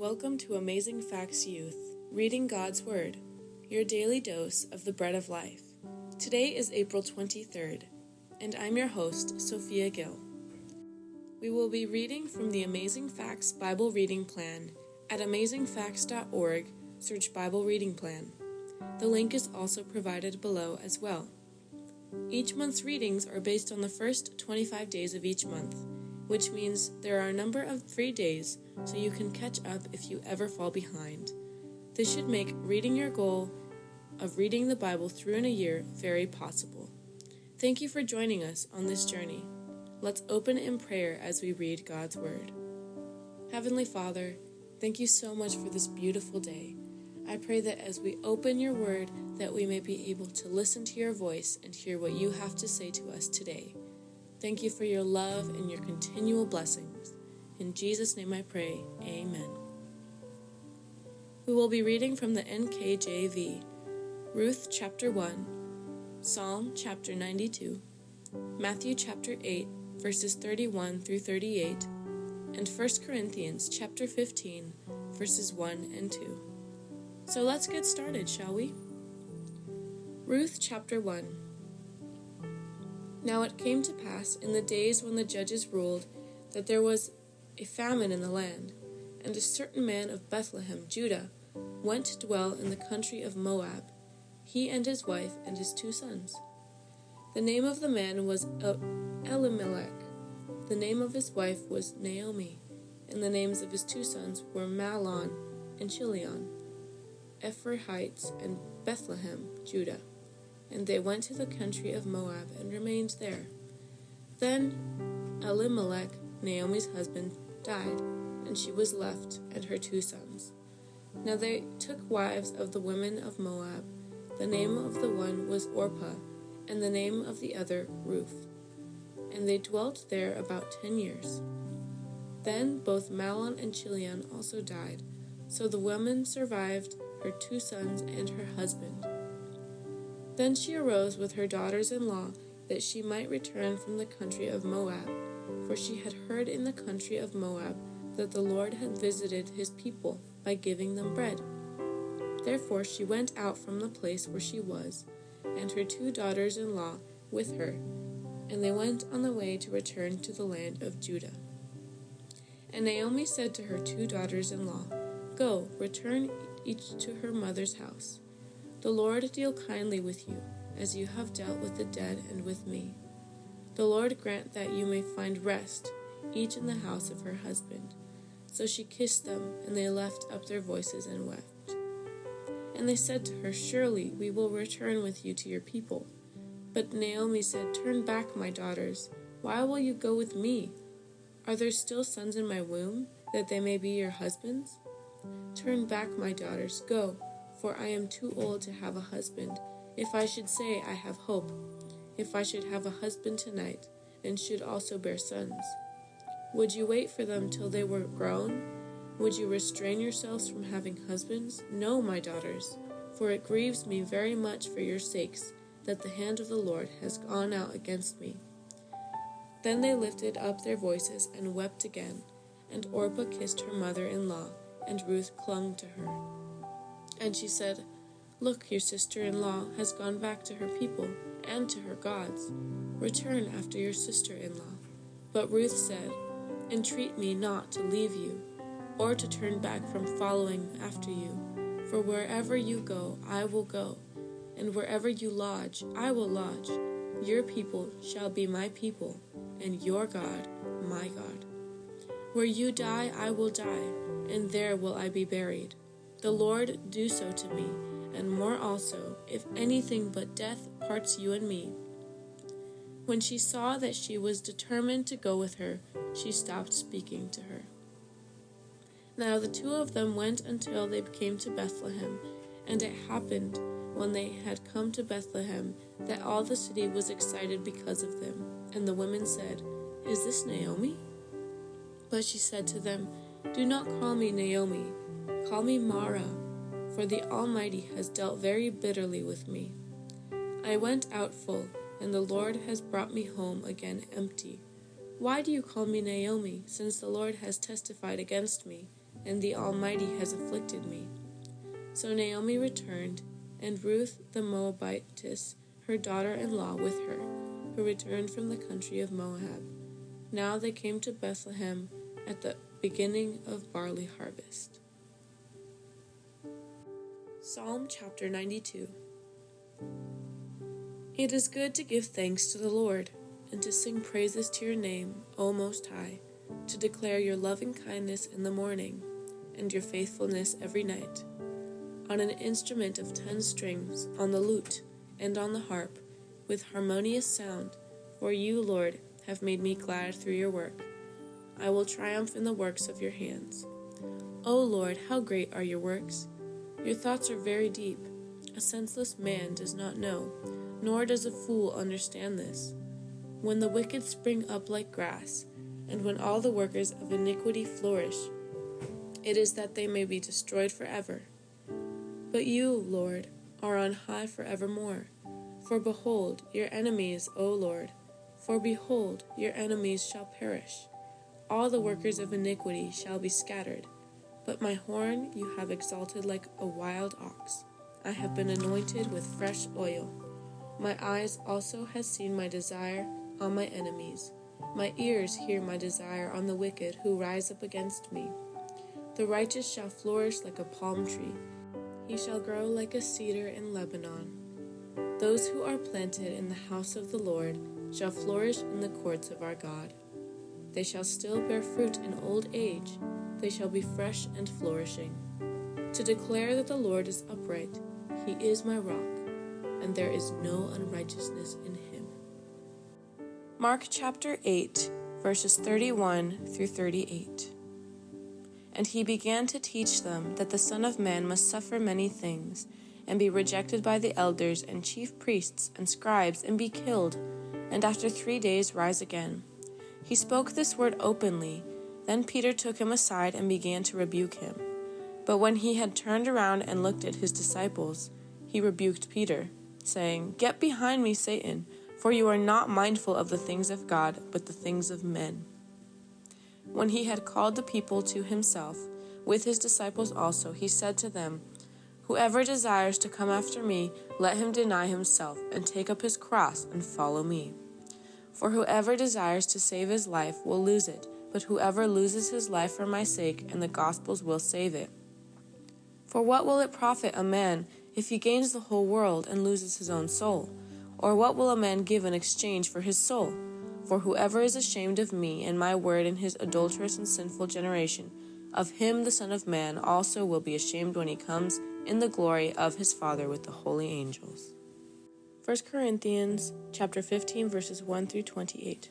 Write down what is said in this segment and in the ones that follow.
Welcome to Amazing Facts Youth, reading God's Word, your daily dose of the bread of life. Today is April 23rd, and I'm your host, Sophia Gill. We will be reading from the Amazing Facts Bible Reading Plan at amazingfacts.org, search Bible Reading Plan. The link is also provided below as well. Each month's readings are based on the first 25 days of each month, which means there are a number of free days so you can catch up if you ever fall behind. This should make reading your goal of reading the Bible through in a year very possible. Thank you for joining us on this journey. Let's open in prayer as we read God's Word. Heavenly Father, thank you so much for this beautiful day. I pray that as we open your word that we may be able to listen to your voice and hear what you have to say to us today. Thank you for your love and your continual blessings. In Jesus' name I pray, amen. We will be reading from the NKJV, Ruth chapter 1, Psalm chapter 92, Matthew chapter 8, verses 31 through 38, and 1 Corinthians chapter 15, verses 1 and 2. So let's get started, shall we? Ruth chapter 1 Now it came to pass in the days when the judges ruled that there was a famine in the land, and a certain man of Bethlehem, Judah, went to dwell in the country of Moab, he and his wife and his two sons. The name of the man was Elimelech, the name of his wife was Naomi, and the names of his two sons were Mahlon and Chilion. Ephrathites, and Bethlehem, Judah. And they went to the country of Moab and remained there. Then Elimelech, Naomi's husband, died, and she was left and her two sons. Now they took wives of the women of Moab. The name of the one was Orpah, and the name of the other Ruth. And they dwelt there about ten years. Then both Mahlon and Chilion also died, so the woman survived her two sons, and her husband. Then she arose with her daughters in law that she might return from the country of Moab, for she had heard in the country of Moab that the Lord had visited his people by giving them bread. Therefore she went out from the place where she was, and her two daughters in law with her, and they went on the way to return to the land of Judah. And Naomi said to her two daughters in law, Go, return each to her mother's house. The Lord deal kindly with you, as you have dealt with the dead and with me. The Lord grant that you may find rest, each in the house of her husband. So she kissed them, and they left up their voices and wept. And they said to her, Surely we will return with you to your people. But Naomi said, Turn back, my daughters. Why will you go with me? Are there still sons in my womb, that they may be your husbands? Turn back, my daughters, go, for I am too old to have a husband. If I should say I have hope, if I should have a husband tonight, and should also bear sons. Would you wait for them till they were grown? Would you restrain yourselves from having husbands? No, my daughters, for it grieves me very much for your sakes that the hand of the Lord has gone out against me. Then they lifted up their voices and wept again, and Orpah kissed her mother in law and Ruth clung to her. And she said, Look, your sister in law has gone back to her people and to her gods. Return after your sister in law. But Ruth said, Entreat me not to leave you, or to turn back from following after you. For wherever you go, I will go, and wherever you lodge, I will lodge. Your people shall be my people, and your God, my God. Where you die, I will die and there will I be buried. The Lord do so to me, and more also, if anything but death parts you and me. When she saw that she was determined to go with her, she stopped speaking to her. Now the two of them went until they came to Bethlehem, and it happened, when they had come to Bethlehem, that all the city was excited because of them. And the women said, Is this Naomi? But she said to them, do not call me Naomi, call me Mara, for the Almighty has dealt very bitterly with me. I went out full, and the Lord has brought me home again empty. Why do you call me Naomi, since the Lord has testified against me, and the Almighty has afflicted me. So Naomi returned, and Ruth the Moabitess, her daughter in law, with her, who returned from the country of Moab. Now they came to Bethlehem at the beginning of barley harvest. Psalm chapter 92 It is good to give thanks to the Lord, and to sing praises to your name, O Most High, to declare your loving kindness in the morning, and your faithfulness every night. On an instrument of ten strings, on the lute, and on the harp, with harmonious sound, for you, Lord, have made me glad through your work. I will triumph in the works of your hands. O Lord, how great are your works! Your thoughts are very deep. A senseless man does not know, nor does a fool understand this. When the wicked spring up like grass, and when all the workers of iniquity flourish, it is that they may be destroyed forever. But you, Lord, are on high forevermore. For behold, your enemies, O Lord, for behold, your enemies shall perish. All the workers of iniquity shall be scattered. But my horn you have exalted like a wild ox. I have been anointed with fresh oil. My eyes also has seen my desire on my enemies. My ears hear my desire on the wicked who rise up against me. The righteous shall flourish like a palm tree. He shall grow like a cedar in Lebanon. Those who are planted in the house of the Lord shall flourish in the courts of our God. They shall still bear fruit in old age, they shall be fresh and flourishing. To declare that the Lord is upright, he is my rock, and there is no unrighteousness in him. Mark chapter 8, verses 31 through 38. And he began to teach them that the Son of Man must suffer many things, and be rejected by the elders and chief priests and scribes, and be killed and after three days rise again. He spoke this word openly. Then Peter took him aside and began to rebuke him. But when he had turned around and looked at his disciples, he rebuked Peter, saying, Get behind me, Satan, for you are not mindful of the things of God, but the things of men. When he had called the people to himself, with his disciples also, he said to them, Whoever desires to come after me, let him deny himself and take up his cross and follow me. For whoever desires to save his life will lose it, but whoever loses his life for my sake and the gospel's will save it. For what will it profit a man if he gains the whole world and loses his own soul? Or what will a man give in exchange for his soul? For whoever is ashamed of me and my word in his adulterous and sinful generation, of him the Son of Man also will be ashamed when he comes in the glory of his Father with the holy angels. 1 Corinthians chapter 15 verses 1 through 28.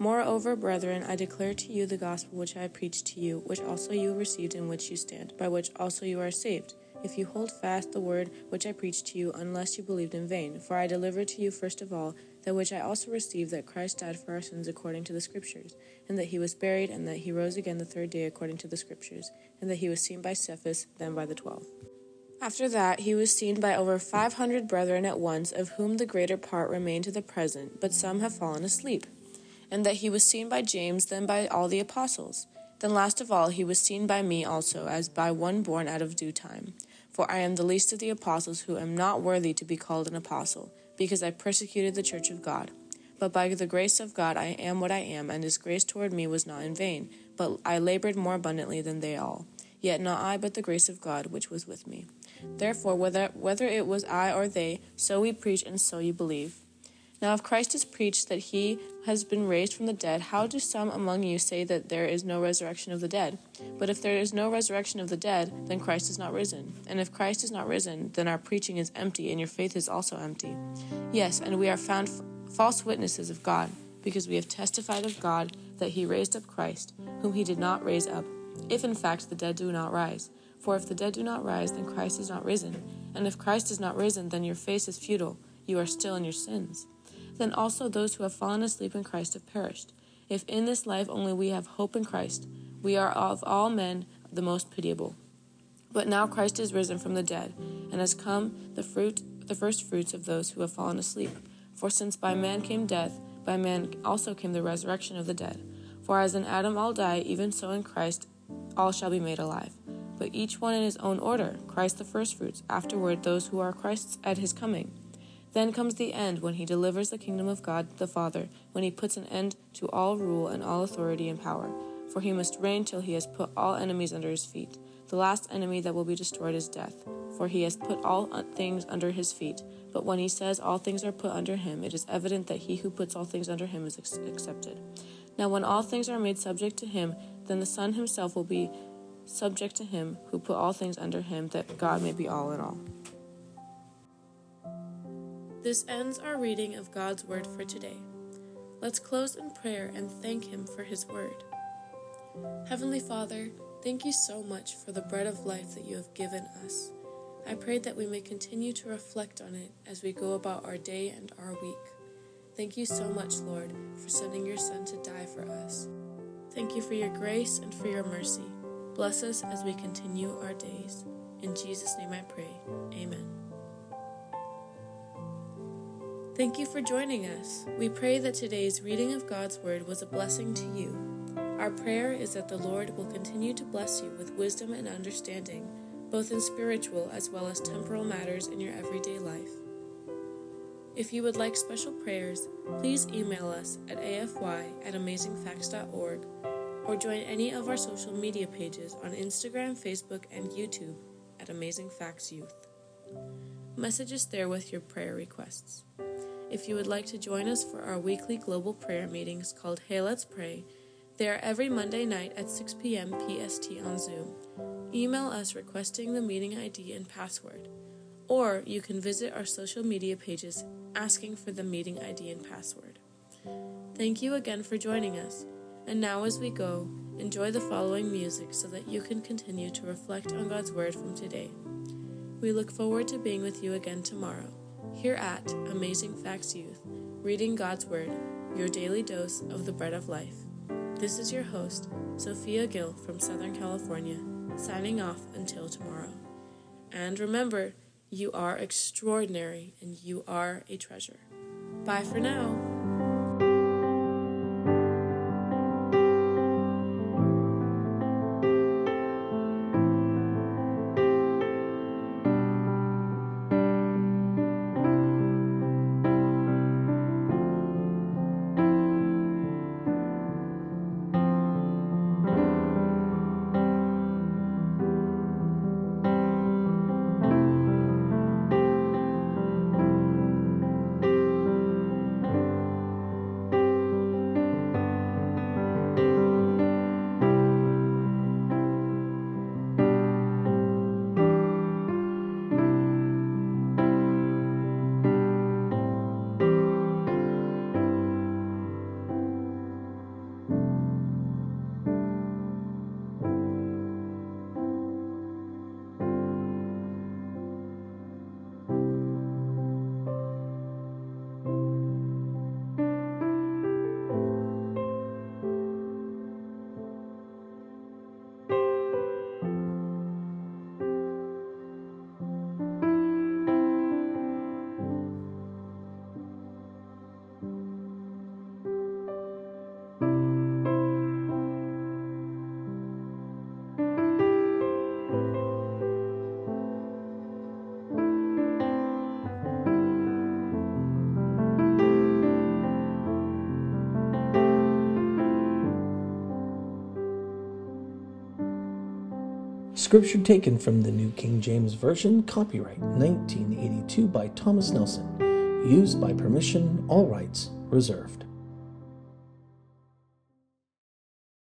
Moreover, brethren, I declare to you the gospel which I preached to you, which also you received in which you stand, by which also you are saved, if you hold fast the word which I preached to you, unless you believed in vain. For I delivered to you first of all that which I also received that Christ died for our sins according to the Scriptures, and that he was buried, and that he rose again the third day according to the Scriptures, and that he was seen by Cephas, then by the twelve. After that, he was seen by over five hundred brethren at once, of whom the greater part remain to the present, but some have fallen asleep. And that he was seen by James, then by all the apostles. Then last of all, he was seen by me also, as by one born out of due time. For I am the least of the apostles, who am not worthy to be called an apostle, because I persecuted the church of God. But by the grace of God I am what I am, and his grace toward me was not in vain, but I labored more abundantly than they all. Yet not I, but the grace of God which was with me. Therefore, whether, whether it was I or they, so we preach and so you believe. Now, if Christ is preached that he has been raised from the dead, how do some among you say that there is no resurrection of the dead? But if there is no resurrection of the dead, then Christ is not risen. And if Christ is not risen, then our preaching is empty, and your faith is also empty. Yes, and we are found f- false witnesses of God, because we have testified of God that he raised up Christ, whom he did not raise up, if in fact the dead do not rise. For if the dead do not rise, then Christ is not risen. And if Christ is not risen, then your faith is futile. You are still in your sins. Then also those who have fallen asleep in Christ have perished. If in this life only we have hope in Christ, we are of all men the most pitiable. But now Christ is risen from the dead, and has come the fruit the first fruits of those who have fallen asleep. For since by man came death, by man also came the resurrection of the dead. For as in Adam all die, even so in Christ all shall be made alive, but each one in his own order Christ the firstfruits, afterward those who are Christ's at his coming. Then comes the end when he delivers the kingdom of God the Father, when he puts an end to all rule and all authority and power. For he must reign till he has put all enemies under his feet. The last enemy that will be destroyed is death, for he has put all things under his feet. But when he says all things are put under him, it is evident that he who puts all things under him is accepted. Now, when all things are made subject to him, then the Son himself will be subject to him who put all things under him, that God may be all in all. This ends our reading of God's Word for today. Let's close in prayer and thank Him for His Word. Heavenly Father, thank you so much for the bread of life that you have given us. I pray that we may continue to reflect on it as we go about our day and our week. Thank you so much, Lord, for sending your Son to die for us. Thank you for your grace and for your mercy. Bless us as we continue our days. In Jesus' name I pray. Amen. Thank you for joining us. We pray that today's reading of God's Word was a blessing to you. Our prayer is that the Lord will continue to bless you with wisdom and understanding, both in spiritual as well as temporal matters in your everyday life. If you would like special prayers, please email us at afy at amazingfacts.org or join any of our social media pages on Instagram, Facebook, and YouTube at Amazing Facts Youth. Message us there with your prayer requests. If you would like to join us for our weekly global prayer meetings called Hey Let's Pray, they are every Monday night at 6 p.m. PST on Zoom. Email us requesting the meeting ID and password, or you can visit our social media pages asking for the meeting ID and password. Thank you again for joining us, and now as we go, enjoy the following music so that you can continue to reflect on God's Word from today. We look forward to being with you again tomorrow here at Amazing Facts Youth, reading God's Word, your daily dose of the bread of life. This is your host, Sophia Gill from Southern California, signing off until tomorrow. And remember, you are extraordinary and you are a treasure. Bye for now. Scripture taken from the New King James Version, copyright 1982 by Thomas Nelson, used by permission, all rights reserved.